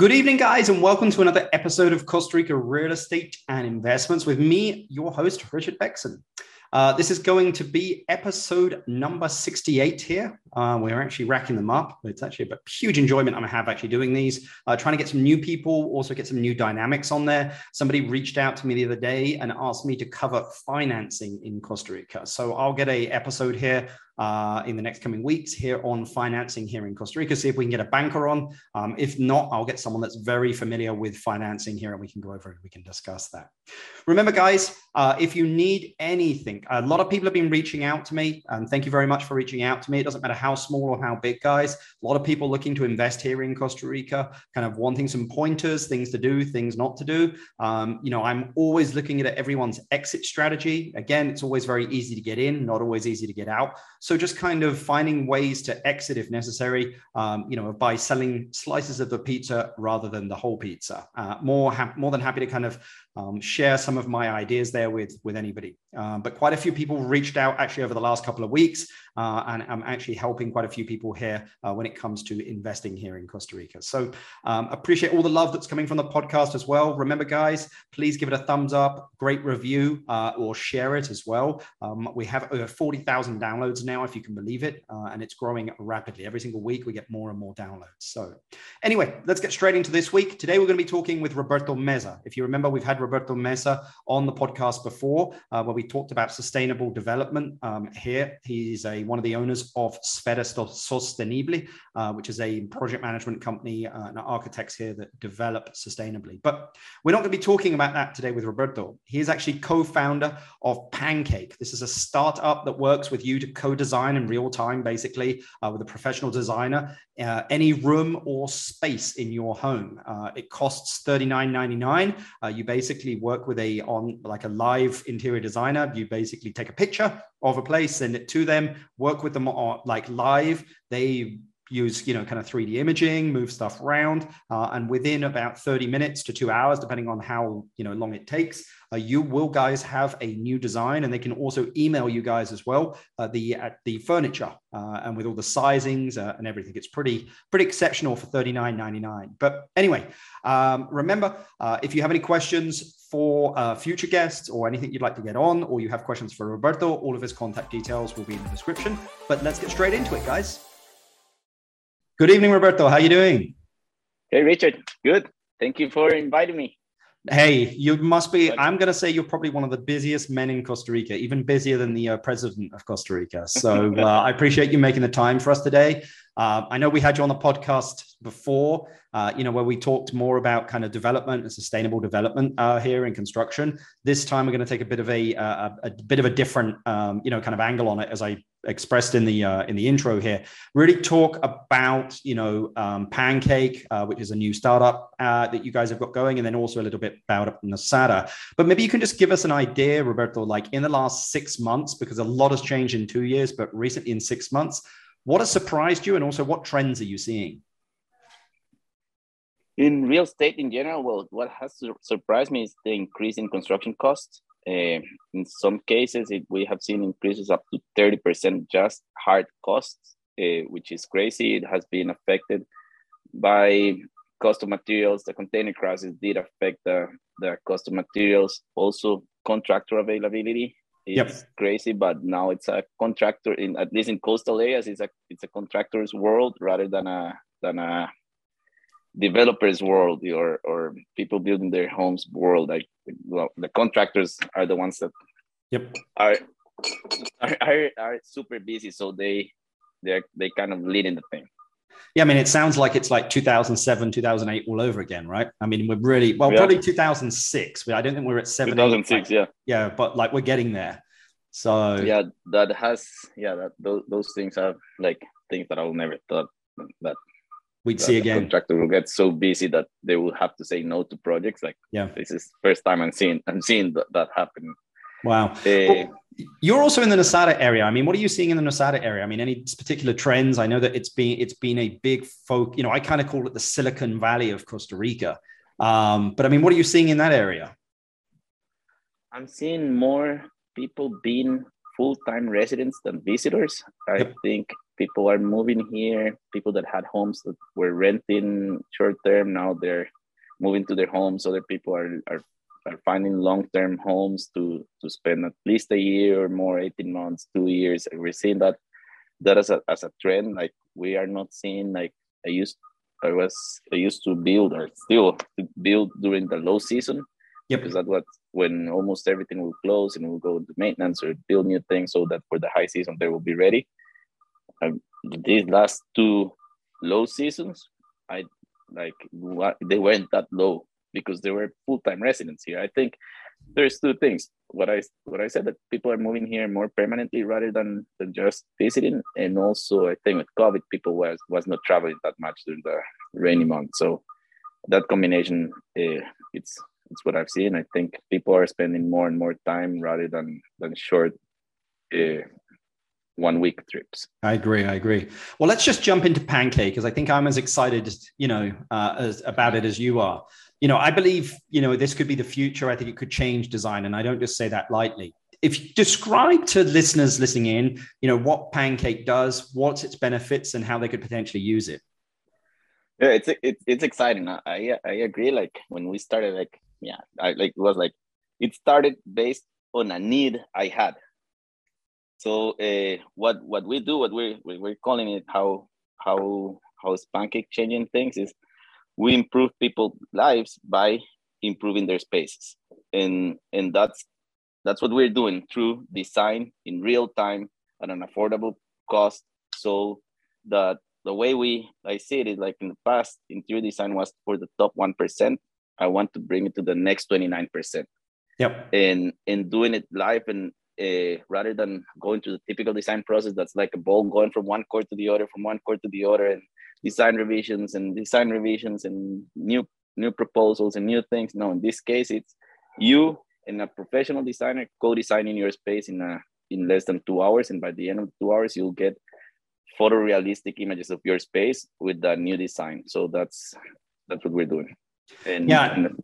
Good evening, guys, and welcome to another episode of Costa Rica Real Estate and Investments with me, your host, Richard Beckson. Uh, this is going to be episode number 68 here. Uh, we're actually racking them up. It's actually a huge enjoyment I have actually doing these, uh, trying to get some new people, also get some new dynamics on there. Somebody reached out to me the other day and asked me to cover financing in Costa Rica. So I'll get a episode here uh, in the next coming weeks here on financing here in Costa Rica. See if we can get a banker on. Um, if not, I'll get someone that's very familiar with financing here and we can go over it. We can discuss that. Remember, guys, uh, if you need anything, a lot of people have been reaching out to me. And thank you very much for reaching out to me. It doesn't matter how small or how big, guys. A lot of people looking to invest here in Costa Rica, kind of wanting some pointers, things to do, things not to do. Um, you know, I'm always looking at everyone's exit strategy. Again, it's always very easy to get in, not always easy to get out. Just kind of finding ways to exit if necessary, um, you know, by selling slices of the pizza rather than the whole pizza. Uh, more, ha- more than happy to kind of um, share some of my ideas there with, with anybody. Um, but quite a few people reached out actually over the last couple of weeks, uh, and I'm actually helping quite a few people here uh, when it comes to investing here in Costa Rica. So um, appreciate all the love that's coming from the podcast as well. Remember, guys, please give it a thumbs up, great review, uh, or share it as well. Um, we have over 40,000 downloads now, if you can believe it, uh, and it's growing rapidly. Every single week, we get more and more downloads. So anyway, let's get straight into this week. Today, we're going to be talking with Roberto Meza. If you remember, we've had Roberto Meza on the podcast before, uh, where we talked about sustainable development. Um, here, he's a one of the owners of Sfera Sostenible, uh, which is a project management company uh, and architects here that develop sustainably. But we're not going to be talking about that today with Roberto. He is actually co-founder of Pancake. This is a startup that works with you to co-design in real time, basically, uh, with a professional designer, uh, any room or space in your home. Uh, it costs $39.99. you basically work with a on like a live interior designer. You basically take a picture of a place, send it to them, work with them on like live. They use you know kind of 3d imaging move stuff around uh, and within about 30 minutes to two hours depending on how you know long it takes uh, you will guys have a new design and they can also email you guys as well uh, the uh, the furniture uh, and with all the sizings uh, and everything. It's pretty pretty exceptional for 39.99 but anyway um, remember if you have any questions for future guests or anything you'd like to get on or you have questions for roberto all of his contact details will be in the description. But let's get straight into it guys Good evening, Roberto. How are you doing? Hey, Richard. Good. Thank you for inviting me. Hey, you must be. I'm going to say you're probably one of the busiest men in Costa Rica, even busier than the uh, president of Costa Rica. So uh, I appreciate you making the time for us today. Uh, I know we had you on the podcast before, uh, you know, where we talked more about kind of development and sustainable development uh, here in construction. This time, we're going to take a bit of a, a, a bit of a different, um, you know, kind of angle on it, as I expressed in the uh, in the intro here. Really talk about, you know, um, Pancake, uh, which is a new startup uh, that you guys have got going, and then also a little bit about Nosara But maybe you can just give us an idea, Roberto, like in the last six months, because a lot has changed in two years, but recently in six months what has surprised you, and also what trends are you seeing? In real estate in general, well, what has surprised me is the increase in construction costs. Uh, in some cases, it, we have seen increases up to 30% just hard costs, uh, which is crazy. It has been affected by cost of materials. The container crisis did affect the, the cost of materials. Also, contractor availability it's yep. crazy but now it's a contractor in at least in coastal areas it's a it's a contractor's world rather than a than a developers world or or people building their homes world like well, the contractors are the ones that yep are are, are, are super busy so they they they kind of leading the thing yeah, I mean, it sounds like it's like 2007, 2008 all over again, right? I mean, we're really well, yeah. probably 2006. But I don't think we're at seven. 2006, yeah, yeah, but like we're getting there. So yeah, that has yeah, that those, those things are like things that I will never thought that we'd see again. Contractor will get so busy that they will have to say no to projects. Like yeah, this is first time I'm seeing I'm seeing that, that happen. Wow. Uh, you're also in the Nosara area. I mean, what are you seeing in the Nosara area? I mean, any particular trends? I know that it's been it's been a big folk. You know, I kind of call it the Silicon Valley of Costa Rica. Um, but I mean, what are you seeing in that area? I'm seeing more people being full-time residents than visitors. I yep. think people are moving here. People that had homes that were renting short term now they're moving to their homes. Other people are are, are finding long term homes to to spend at least a year or more, eighteen months, two years. And we're seeing that that as a as a trend. Like we are not seeing like I used I was I used to build or still to build during the low season. Yep. Because that what when almost everything will close and we'll go into maintenance or build new things so that for the high season they will be ready. Um, these last two low seasons, I like they weren't that low because they were full-time residents here. I think there's two things. What I what I said that people are moving here more permanently rather than, than just visiting, and also I think with COVID, people was was not traveling that much during the rainy months. So that combination, uh, it's it's what I've seen. I think people are spending more and more time rather than than short uh, one week trips. I agree. I agree. Well, let's just jump into Pancake because I think I'm as excited, you know, uh, as, about it as you are. You know, I believe, you know, this could be the future. I think it could change design, and I don't just say that lightly. If you describe to listeners listening in, you know, what Pancake does, what's its benefits, and how they could potentially use it. Yeah, it's it's it's exciting. I I agree. Like when we started, like yeah, I like it was like it started based on a need I had so uh, what what we do, what we're we're calling it how how how is pancake changing things is we improve people's lives by improving their spaces, and and that's that's what we're doing through design in real time at an affordable cost. So that the way we I see it is like in the past, interior design was for the top one percent. I want to bring it to the next twenty nine percent. Yep. And and doing it live and uh, rather than going through the typical design process that's like a ball going from one chord to the other from one chord to the other and design revisions and design revisions and new new proposals and new things. No in this case it's you and a professional designer co-designing your space in a in less than two hours and by the end of two hours you'll get photorealistic images of your space with the new design. So that's that's what we're doing. And yeah. And,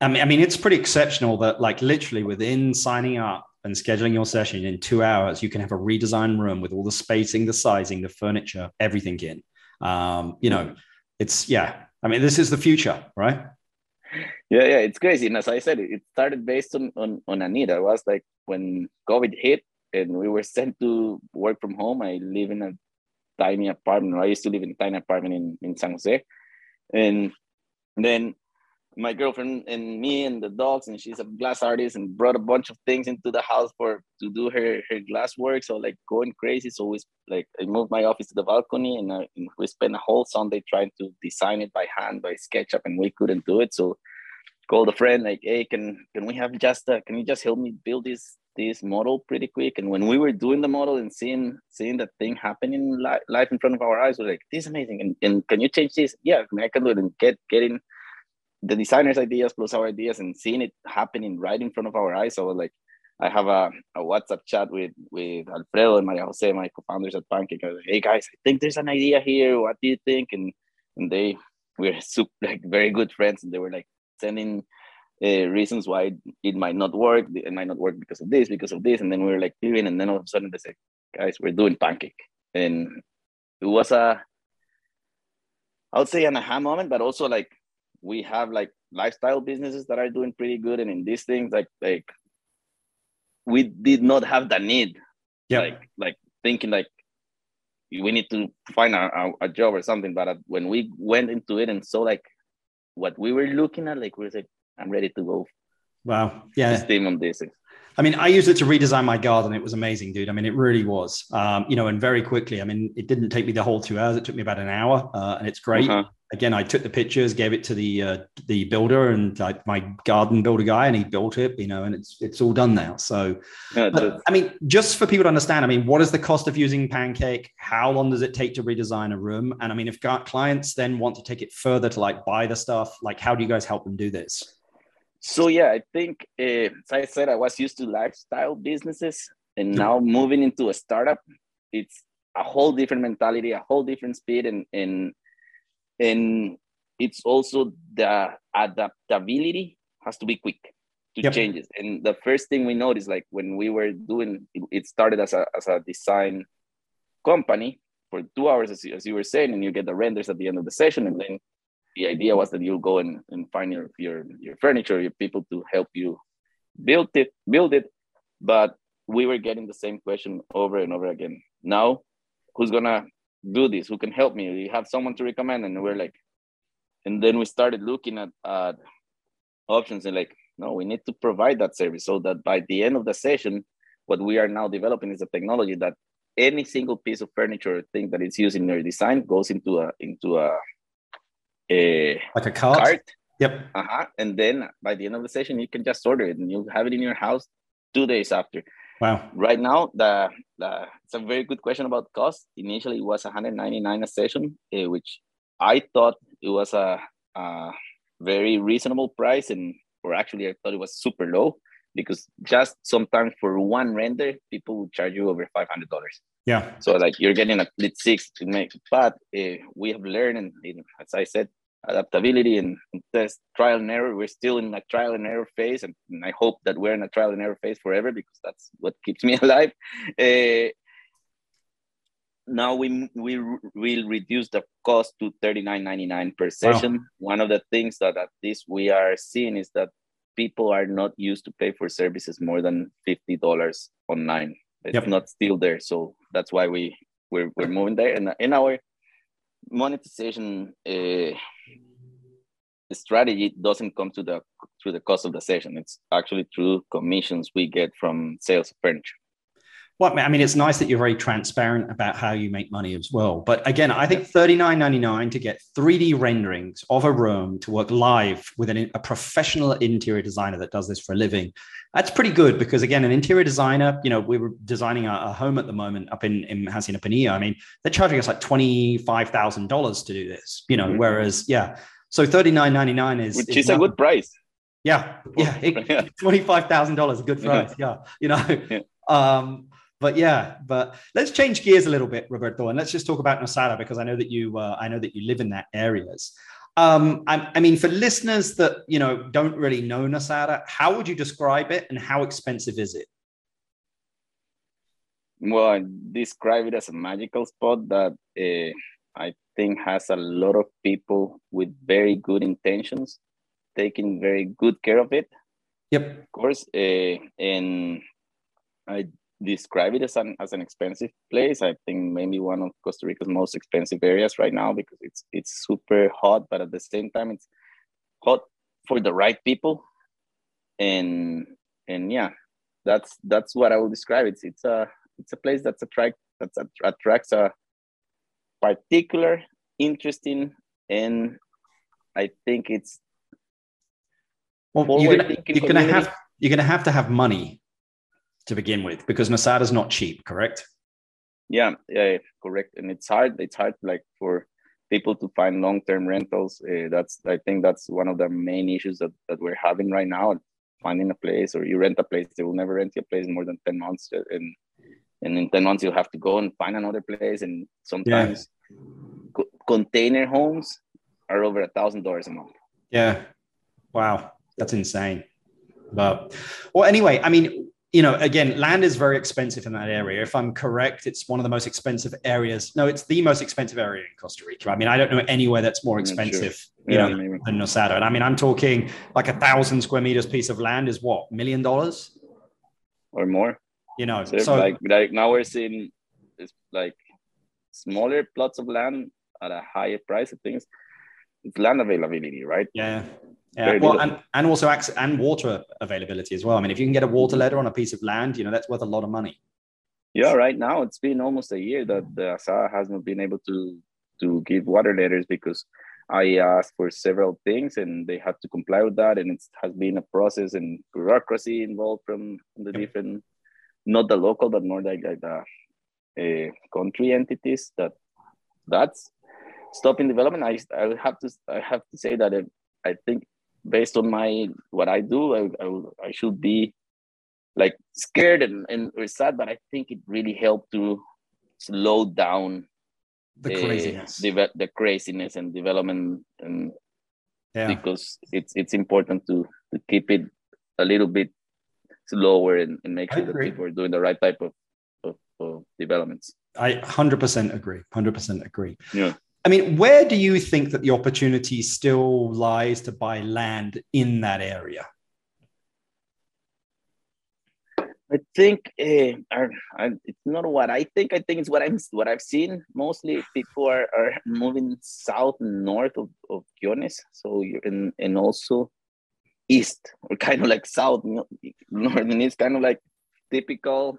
I mean, I mean, it's pretty exceptional that, like, literally within signing up, and scheduling your session in two hours, you can have a redesigned room with all the spacing, the sizing, the furniture, everything in. Um, you know, it's yeah. I mean, this is the future, right? Yeah, yeah, it's crazy. And as I said, it started based on on, on a need. I was like when COVID hit and we were sent to work from home. I live in a tiny apartment. I used to live in a tiny apartment in, in San Jose. And then my girlfriend and me and the dogs and she's a glass artist and brought a bunch of things into the house for to do her her glass work. So like going crazy. So we like i moved my office to the balcony and, uh, and we spent a whole sunday trying to design it by hand by sketchup and we couldn't do it. So called a friend like hey can can we have just uh, can you just help me build this this model pretty quick? And when we were doing the model and seeing seeing that thing happening li- live in front of our eyes we're like this is amazing. And, and can you change this? Yeah I, I can do it and get getting the designers' ideas plus our ideas and seeing it happening right in front of our eyes. So like I have a, a WhatsApp chat with with Alfredo and Maria Jose, my co-founders at Pancake. I was like, hey guys, I think there's an idea here. What do you think? And and they we're super like very good friends, and they were like sending uh, reasons why it might not work. It might not work because of this, because of this. And then we were like doing, and then all of a sudden they said, guys, we're doing Pancake, and it was a I would say an aha moment, but also like we have like lifestyle businesses that are doing pretty good and in these things like like we did not have the need. Yeah. Like like thinking like we need to find a, a, job or something but uh, when we went into it and saw like what we were looking at like we were like i'm ready to go wow. Yeah. steam on this I mean, I used it to redesign my garden. It was amazing, dude. I mean, it really was. Um, you know, and very quickly. I mean, it didn't take me the whole two hours. It took me about an hour, uh, and it's great. Uh-huh. Again, I took the pictures, gave it to the uh, the builder and like my garden builder guy, and he built it. You know, and it's it's all done now. So, yeah, but, I mean, just for people to understand, I mean, what is the cost of using Pancake? How long does it take to redesign a room? And I mean, if clients then want to take it further to like buy the stuff, like how do you guys help them do this? So yeah, I think uh, as I said, I was used to lifestyle businesses, and now moving into a startup, it's a whole different mentality, a whole different speed, and and and it's also the adaptability has to be quick to yep. changes. And the first thing we noticed, like when we were doing, it started as a as a design company, for two hours, as you, as you were saying, and you get the renders at the end of the session, and then the idea was that you'll go and, and find your, your your furniture, your people to help you build it, build it. But we were getting the same question over and over again. Now, who's gonna do this? Who can help me? You have someone to recommend? And we're like, and then we started looking at, at options and like, no, we need to provide that service so that by the end of the session, what we are now developing is a technology that any single piece of furniture or thing that is used in your design goes into a into a, a like a cart. cart. Yep. Uh-huh. And then by the end of the session, you can just order it and you'll have it in your house two days after. Wow. Right now, the, the it's a very good question about cost. Initially, it was 199 a session, uh, which I thought it was a, a very reasonable price, and or actually, I thought it was super low because just sometimes for one render, people will charge you over five hundred dollars. Yeah. So like you're getting a lit six to make, but uh, we have learned, and as I said, adaptability and, and, test trial and error. We're still in a trial and error phase, and, and, I hope that we're in a trial and error phase forever because that's what keeps me alive. Uh, now we we will reduce the cost to thirty nine ninety nine per session. Wow. One of the things that at least we are seeing is that people are not used to pay for services more than fifty dollars online. It's yep. not still there, so that's why we we're, we're moving there. And in our monetization uh, strategy doesn't come to the through the cost of the session. It's actually through commissions we get from sales of furniture. Well, I mean, it's nice that you're very transparent about how you make money as well. But again, I think $39.99 to get 3D renderings of a room to work live with an, a professional interior designer that does this for a living. That's pretty good because again, an interior designer, you know, we were designing a, a home at the moment up in, in Hacienda Pinilla. I mean, they're charging us like $25,000 to do this, you know, mm-hmm. whereas, yeah. So $39.99 is, which is, is a good price. Yeah. Yeah. $25,000, good price. Yeah. You know, yeah. um, but yeah, but let's change gears a little bit, Roberto, and let's just talk about Nosara because I know that you uh, I know that you live in that areas. Um, I, I, mean, for listeners that you know don't really know Nosara, how would you describe it, and how expensive is it? Well, I describe it as a magical spot that uh, I think has a lot of people with very good intentions, taking very good care of it. Yep. Of course, uh, and I describe it as an as an expensive place. I think maybe one of Costa Rica's most expensive areas right now because it's it's super hot, but at the same time it's hot for the right people. And and yeah, that's that's what I would describe. It's it's a it's a place that's attract that's attracts a particular interesting and I think it's well you're gonna, you're gonna have you're gonna have to have money to begin with because Nosara is not cheap, correct? Yeah, yeah, correct. And it's hard. It's hard, like for people to find long-term rentals. Uh, that's I think that's one of the main issues that, that we're having right now. Finding a place, or you rent a place, they will never rent you a place more than ten months, and and in ten months you have to go and find another place. And sometimes yeah. Co- container homes are over a thousand dollars a month. Yeah, wow, that's insane. But well, anyway, I mean, you know, again, land is very expensive in that area. If I'm correct, it's one of the most expensive areas. No, it's the most expensive area in Costa Rica. I mean, I don't know anywhere that's more expensive, sure. you yeah, know, maybe. than Nosara. And I mean, I'm talking like a thousand square meters piece of land is what million dollars or more. You know, so, so like like now we're seeing it's like smaller plots of land at a higher price. of things, it's land availability, right? Yeah. Yeah, well, and, and also access and water availability as well. I mean, if you can get a water letter on a piece of land, you know that's worth a lot of money. Yeah, right now it's been almost a year that the ASADA has not been able to to give water letters because I asked for several things and they had to comply with that, and it has been a process and bureaucracy involved from the yep. different, not the local, but more like, like the uh, country entities that that's stopping development. I I have to I have to say that it, I think based on my what I do, I, I, I should be like scared and, and or sad, but I think it really helped to slow down the craziness, uh, the, the craziness and development, and yeah. because it's it's important to to keep it a little bit slower and, and make sure that people are doing the right type of, of, of developments. I 100% agree. 100% agree. Yeah. I mean, where do you think that the opportunity still lies to buy land in that area? I think uh, it's not what I think. I think it's what I'm what I've seen. Mostly people are, are moving south and north of, of Guiones. So and and also east or kind of like south, northern east, kind of like typical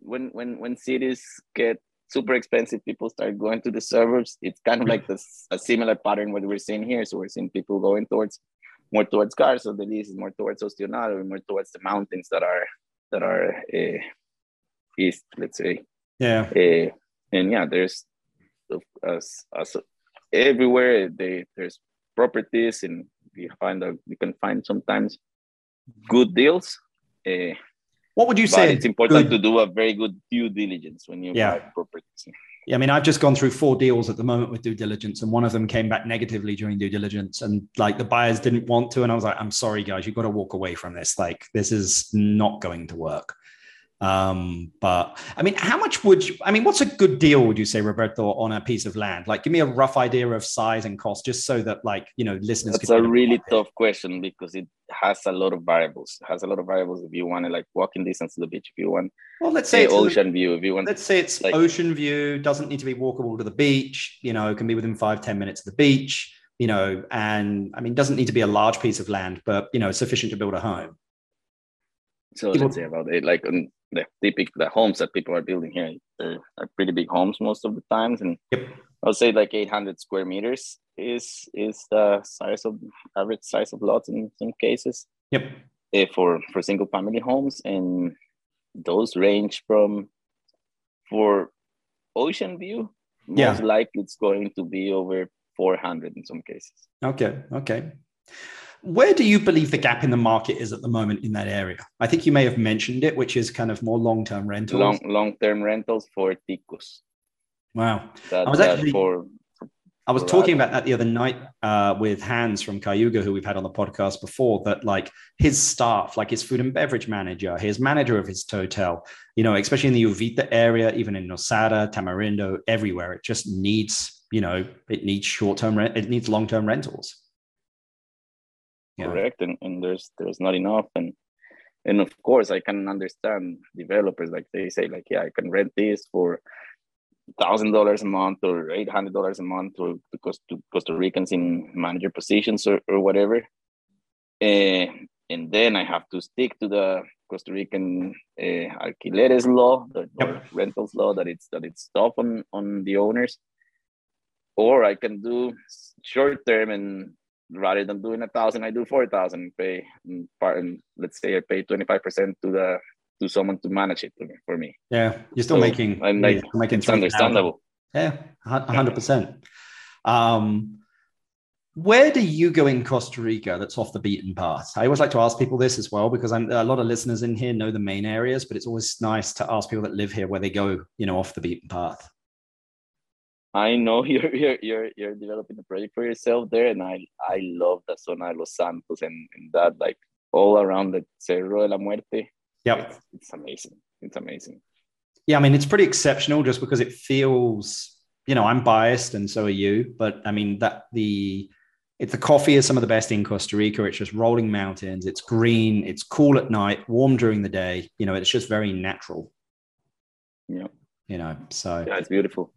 when when when cities get super expensive, people start going to the suburbs. It's kind of like this a similar pattern what we're seeing here. So we're seeing people going towards more towards cars. So the lease is more towards Ostional, more towards the mountains that are that are uh, east, let's say. Yeah. Uh, and yeah, there's as, as everywhere they, there's properties and you find that you can find sometimes good deals. Uh, what would you say? It's important good... to do a very good due diligence when you yeah. buy properties. Yeah, I mean, I've just gone through four deals at the moment with due diligence, and one of them came back negatively during due diligence. And like the buyers didn't want to. And I was like, I'm sorry, guys, you've got to walk away from this. Like, this is not going to work. Um, but I mean, how much would you, I mean, what's a good deal, would you say, Roberto, on a piece of land? Like, give me a rough idea of size and cost, just so that, like, you know, listeners. That's a really tough question because it has a lot of variables. It has a lot of variables if you want to, like, walking distance to the beach, if you want, well, let's say ocean view, if you want, let's say it's like, ocean view, doesn't need to be walkable to the beach, you know, can be within five ten minutes of the beach, you know, and I mean, doesn't need to be a large piece of land, but, you know, sufficient to build a home. So let's say about it, like um, the typical the homes that people are building here they're, pretty big homes most of the times, and yep. i'll say like 800 square meters is is the size of average size of lots in some cases. Yep. Uh, for for single family homes, and those range from for ocean view. Yeah. Most likely, it's going to be over 400 in some cases. Okay. Okay. Where do you believe the gap in the market is at the moment in that area? I think you may have mentioned it, which is kind of more long term rentals. Long long term rentals for ticos. Wow. That, I was actually for, I was talking about that the other night uh, with Hans from Cayuga, who we've had on the podcast before. That like his staff, like his food and beverage manager, his manager of his hotel, you know, especially in the Uvita area, even in Nosara, Tamarindo, everywhere, it just needs, you know, it needs short term rent, it needs long term rentals yeah. correct and, and there's there's not enough and and of course i can understand developers like they say like yeah i can rent this for thousand dollars a month or eight hundred dollars a month to because to Costa Ricans in manager positions or, or whatever. Uh, and then I have to stick to the Costa Rican uh, alquileres law, the yep. rentals law that it's that it's tough on on the owners. Or I can do short term and rather than doing a thousand, I do four thousand. Pay part, and let's say I pay twenty five percent to the to someone to manage it for me. Yeah, you're still so making. I'm like, yeah, making it's understandable. Yeah, hundred percent. Um, where do you go in Costa Rica that's off the beaten path? I always like to ask people this as well because I'm, a lot of listeners in here know the main areas, but it's always nice to ask people that live here where they go, you know, off the beaten path. I know you're you're you're, you're developing a project for yourself there, and I I love the zona de Los Santos and, and that like all around the Cerro de la Muerte. Yeah, it's, it's amazing. It's amazing. Yeah, I mean it's pretty exceptional just because it feels. You know, I'm biased, and so are you. But I mean that the it's the coffee is some of the best in Costa Rica. It's just rolling mountains. It's green. It's cool at night, warm during the day. You know, it's just very natural. Yeah. You know, so yeah, it's beautiful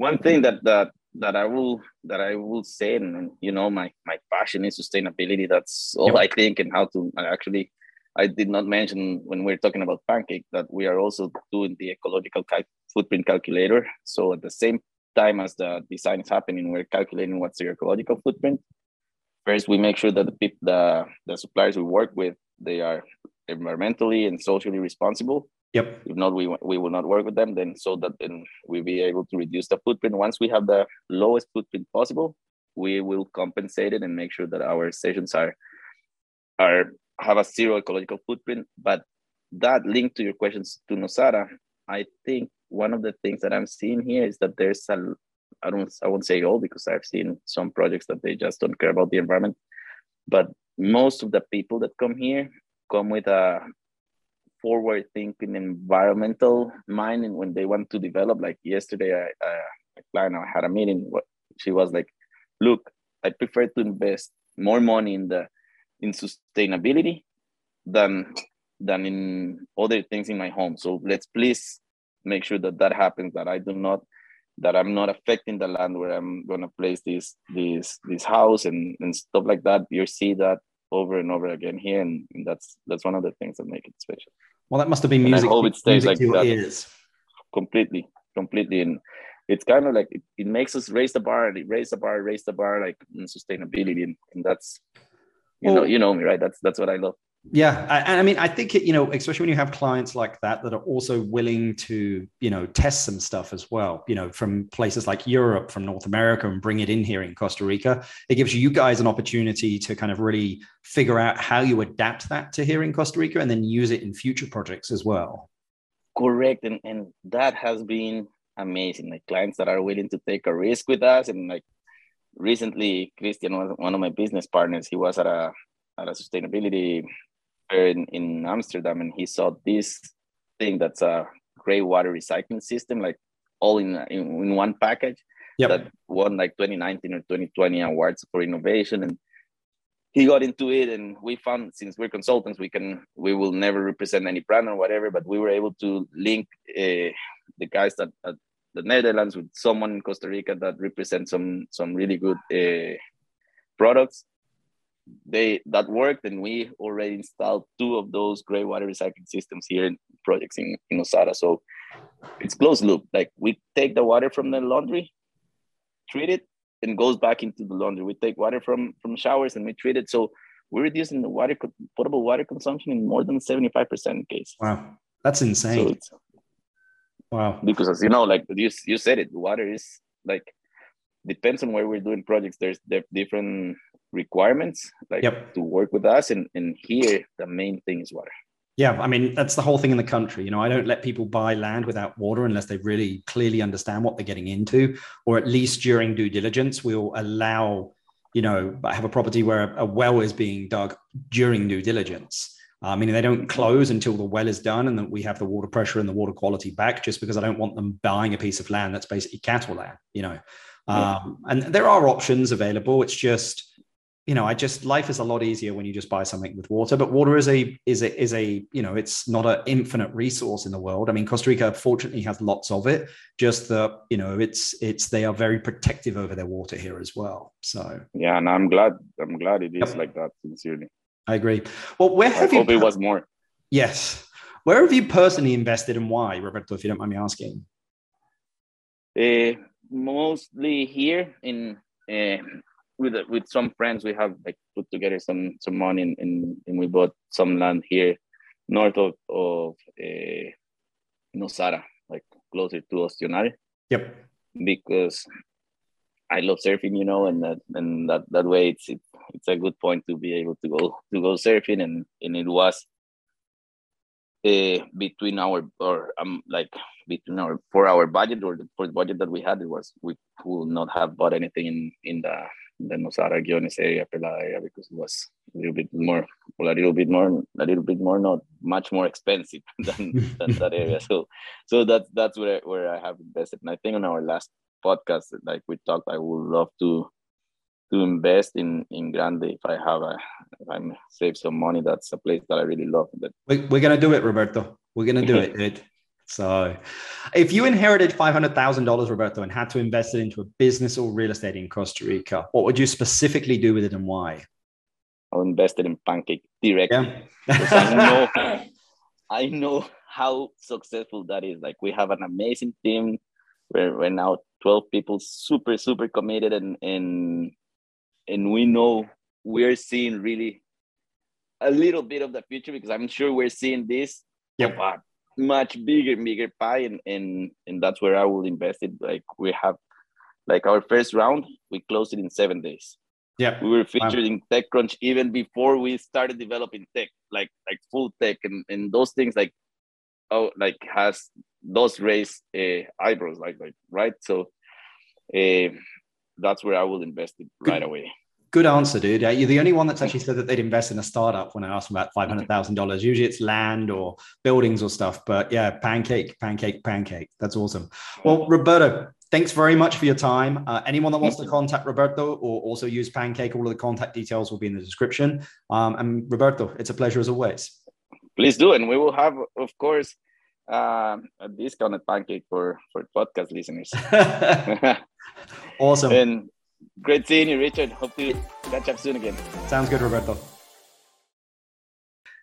one thing that that that I will that I will say, and you know, my my passion is sustainability. That's all yep. I think, and how to actually. I did not mention when we are talking about Pancake that we are also doing the ecological cal- footprint calculator. So at the same time as the design is happening, we're calculating what's the ecological footprint. First, we make sure that the people, the the suppliers we work with, they are environmentally and socially responsible. Yep. If not, we we will not work with them. Then so that then we'll be able to reduce the footprint. Once we have the lowest footprint possible, we will compensate it and make sure that our stations are are have a zero ecological footprint. But that link to your questions to Nosara, I think one of the things that I'm seeing here is that there's a I don't I won't say all because I've seen some projects that they just don't care about the environment, but most of the people that come here come with a forward thinking environmental mind when they want to develop like yesterday i uh, a client i had a meeting she was like look i prefer to invest more money in the in sustainability than than in other things in my home. So let's please make sure that that happens that i do not that i'm not affecting the land where i'm going to place this this this house and and stuff like that. You see that over and over again here and, and that's that's one of the things that make it special well that must have been music and i hope it stays like that. ears. completely completely. And it's kind of like it, it makes us raise the bar raise the bar raise the bar like in sustainability. And, and that's you well, know you know me right? That's that's what i love yeah, I, I mean, I think it, you know, especially when you have clients like that that are also willing to, you know, test some stuff as well. You know, from places like Europe, from North America, and bring it in here in Costa Rica. It gives you guys an opportunity to kind of really figure out how you adapt that to here in Costa Rica, and then use it in future projects as well. Correct, and and that has been amazing. Like clients that are willing to take a risk with us, and like recently, Christian was one of my business partners. He was at a at a sustainability in, in Amsterdam and he saw this thing that's a gray water recycling system, like all in, in, in one package yep. that won like 2019 or 2020 awards for innovation. And he got into it and we found since we're consultants, we can, we will never represent any brand or whatever, but we were able to link uh, the guys that at the Netherlands with someone in Costa Rica that represents some, some really good uh, products they that worked and we already installed two of those gray water recycling systems here in projects in, in Nosara. So it's closed loop. Like we take the water from the laundry, treat it, and goes back into the laundry. We take water from from showers and we treat it. So we're reducing the water potable water consumption in more than 75% case. Wow. That's insane. So wow. Because as you know, like you, you said it, water is like depends on where we're doing projects. There's different requirements like yep. to work with us and, and here the main thing is water yeah i mean that's the whole thing in the country you know i don't let people buy land without water unless they really clearly understand what they're getting into or at least during due diligence we'll allow you know i have a property where a, well is being dug during due diligence I mean, they don't close until the well is done and that we have the water pressure and the water quality back, just because I don't want them buying a piece of land that's basically cattle land, you know. Um, and there are options available. It's just you know, I just life is a lot easier when you just buy something with water. But water is a is a is a you know, it's not an infinite resource in the world. I mean, Costa Rica fortunately has lots of it. Just that you know, it's it's they are very protective over their water here as well. So yeah, and I'm glad I'm glad it is yep. like that. Sincerely, I agree. Well, where have I you? Hope it was more. Yes. Where have you personally invested and why, Roberto? If you don't mind me asking. Uh, mostly here in uh, with with some friends we have like put together some some money and, and, and we bought some land here north of of uh, Nosara, like closer to Ostional. Yep. Because I love surfing, you know, and that and that that way it's it, it's a good point to be able to go to go surfing and and it was uh, between our or um like between our for our budget or the, for the budget that we had it was we would not have bought anything in in the the Nosara Guiones eh, area, Pelada area, because it was a little bit more, well, a little bit more, a little bit more, not much more expensive than, than that area. So, so that's that's where I, where I have invested. And I think on our last podcast, like we talked, I would love to to invest in in Grande if I have a if I save some money. That's a place that I really love. That we, we're gonna do it, Roberto. We're gonna do it. So, if you inherited $500,000, Roberto, and had to invest it into a business or real estate in Costa Rica, what would you specifically do with it and why? I'll invest it in Pancake directly. Yeah. I know, I know how successful that is. Like, we have an amazing team. We're, we're now 12 people, super, super committed, and, and, and we know we're seeing really a little bit of the future because I'm sure we're seeing this. Yep much bigger, bigger pie, and and and that's where I will invest it. Like we have, like our first round, we closed it in seven days. Yeah, we were featured wow. in TechCrunch even before we started developing tech, like like full tech, and and those things like oh like has those raised uh, eyebrows, like like right. So uh, that's where I will invest it right away. Good answer, dude. You're the only one that's actually said that they'd invest in a startup when I asked them about five hundred thousand dollars. Usually it's land or buildings or stuff, but yeah, pancake, pancake, pancake. That's awesome. Well, Roberto, thanks very much for your time. Uh, anyone that wants to contact Roberto or also use Pancake, all of the contact details will be in the description. Um, and Roberto, it's a pleasure as always. Please do, and we will have, of course, uh, a discounted pancake for for podcast listeners. awesome. And Great seeing you, Richard. Hope to catch up soon again. Sounds good, Roberto.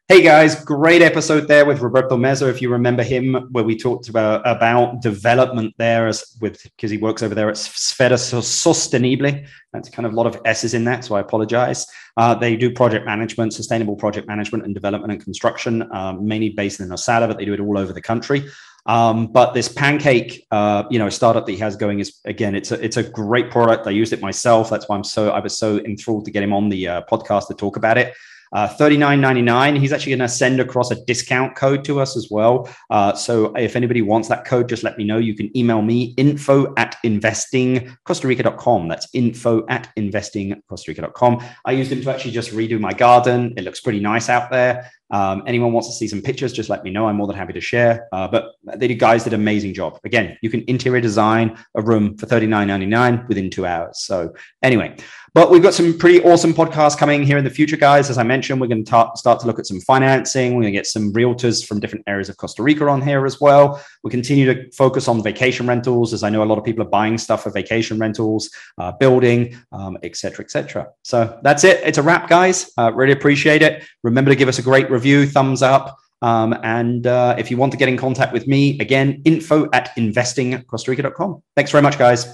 Hey guys, great episode there with Roberto Meza. If you remember him, where we talked about about development there, as with because he works over there at Sfera Sostenible. That's kind of a lot of S's in that, so I apologize. Uh, they do project management, sustainable project management, and development and construction, um, mainly based in Nosara, but they do it all over the country. Um, but this pancake, uh, you know, startup that he has going is again, it's a it's a great product. I used it myself. That's why I'm so I was so enthralled to get him on the uh, podcast to talk about it. Uh, $39.99. He's actually going to send across a discount code to us as well. Uh, so if anybody wants that code, just let me know. You can email me info at investingcostarica.com. That's info at investingcostarica.com. I used him to actually just redo my garden. It looks pretty nice out there. Um, anyone wants to see some pictures, just let me know. I'm more than happy to share. Uh, but the guys did an amazing job. Again, you can interior design a room for $39.99 within two hours. So anyway, but we've got some pretty awesome podcasts coming here in the future, guys. As I mentioned, we're going to ta- start to look at some financing. We're going to get some realtors from different areas of Costa Rica on here as well. We continue to focus on vacation rentals, as I know a lot of people are buying stuff for vacation rentals, uh, building, um, et cetera, et. So that's it. It's a wrap, guys. Uh, really appreciate it. Remember to give us a great review, thumbs up. Um, and uh, if you want to get in contact with me, again, info at investingcostarica.com. Thanks very much, guys.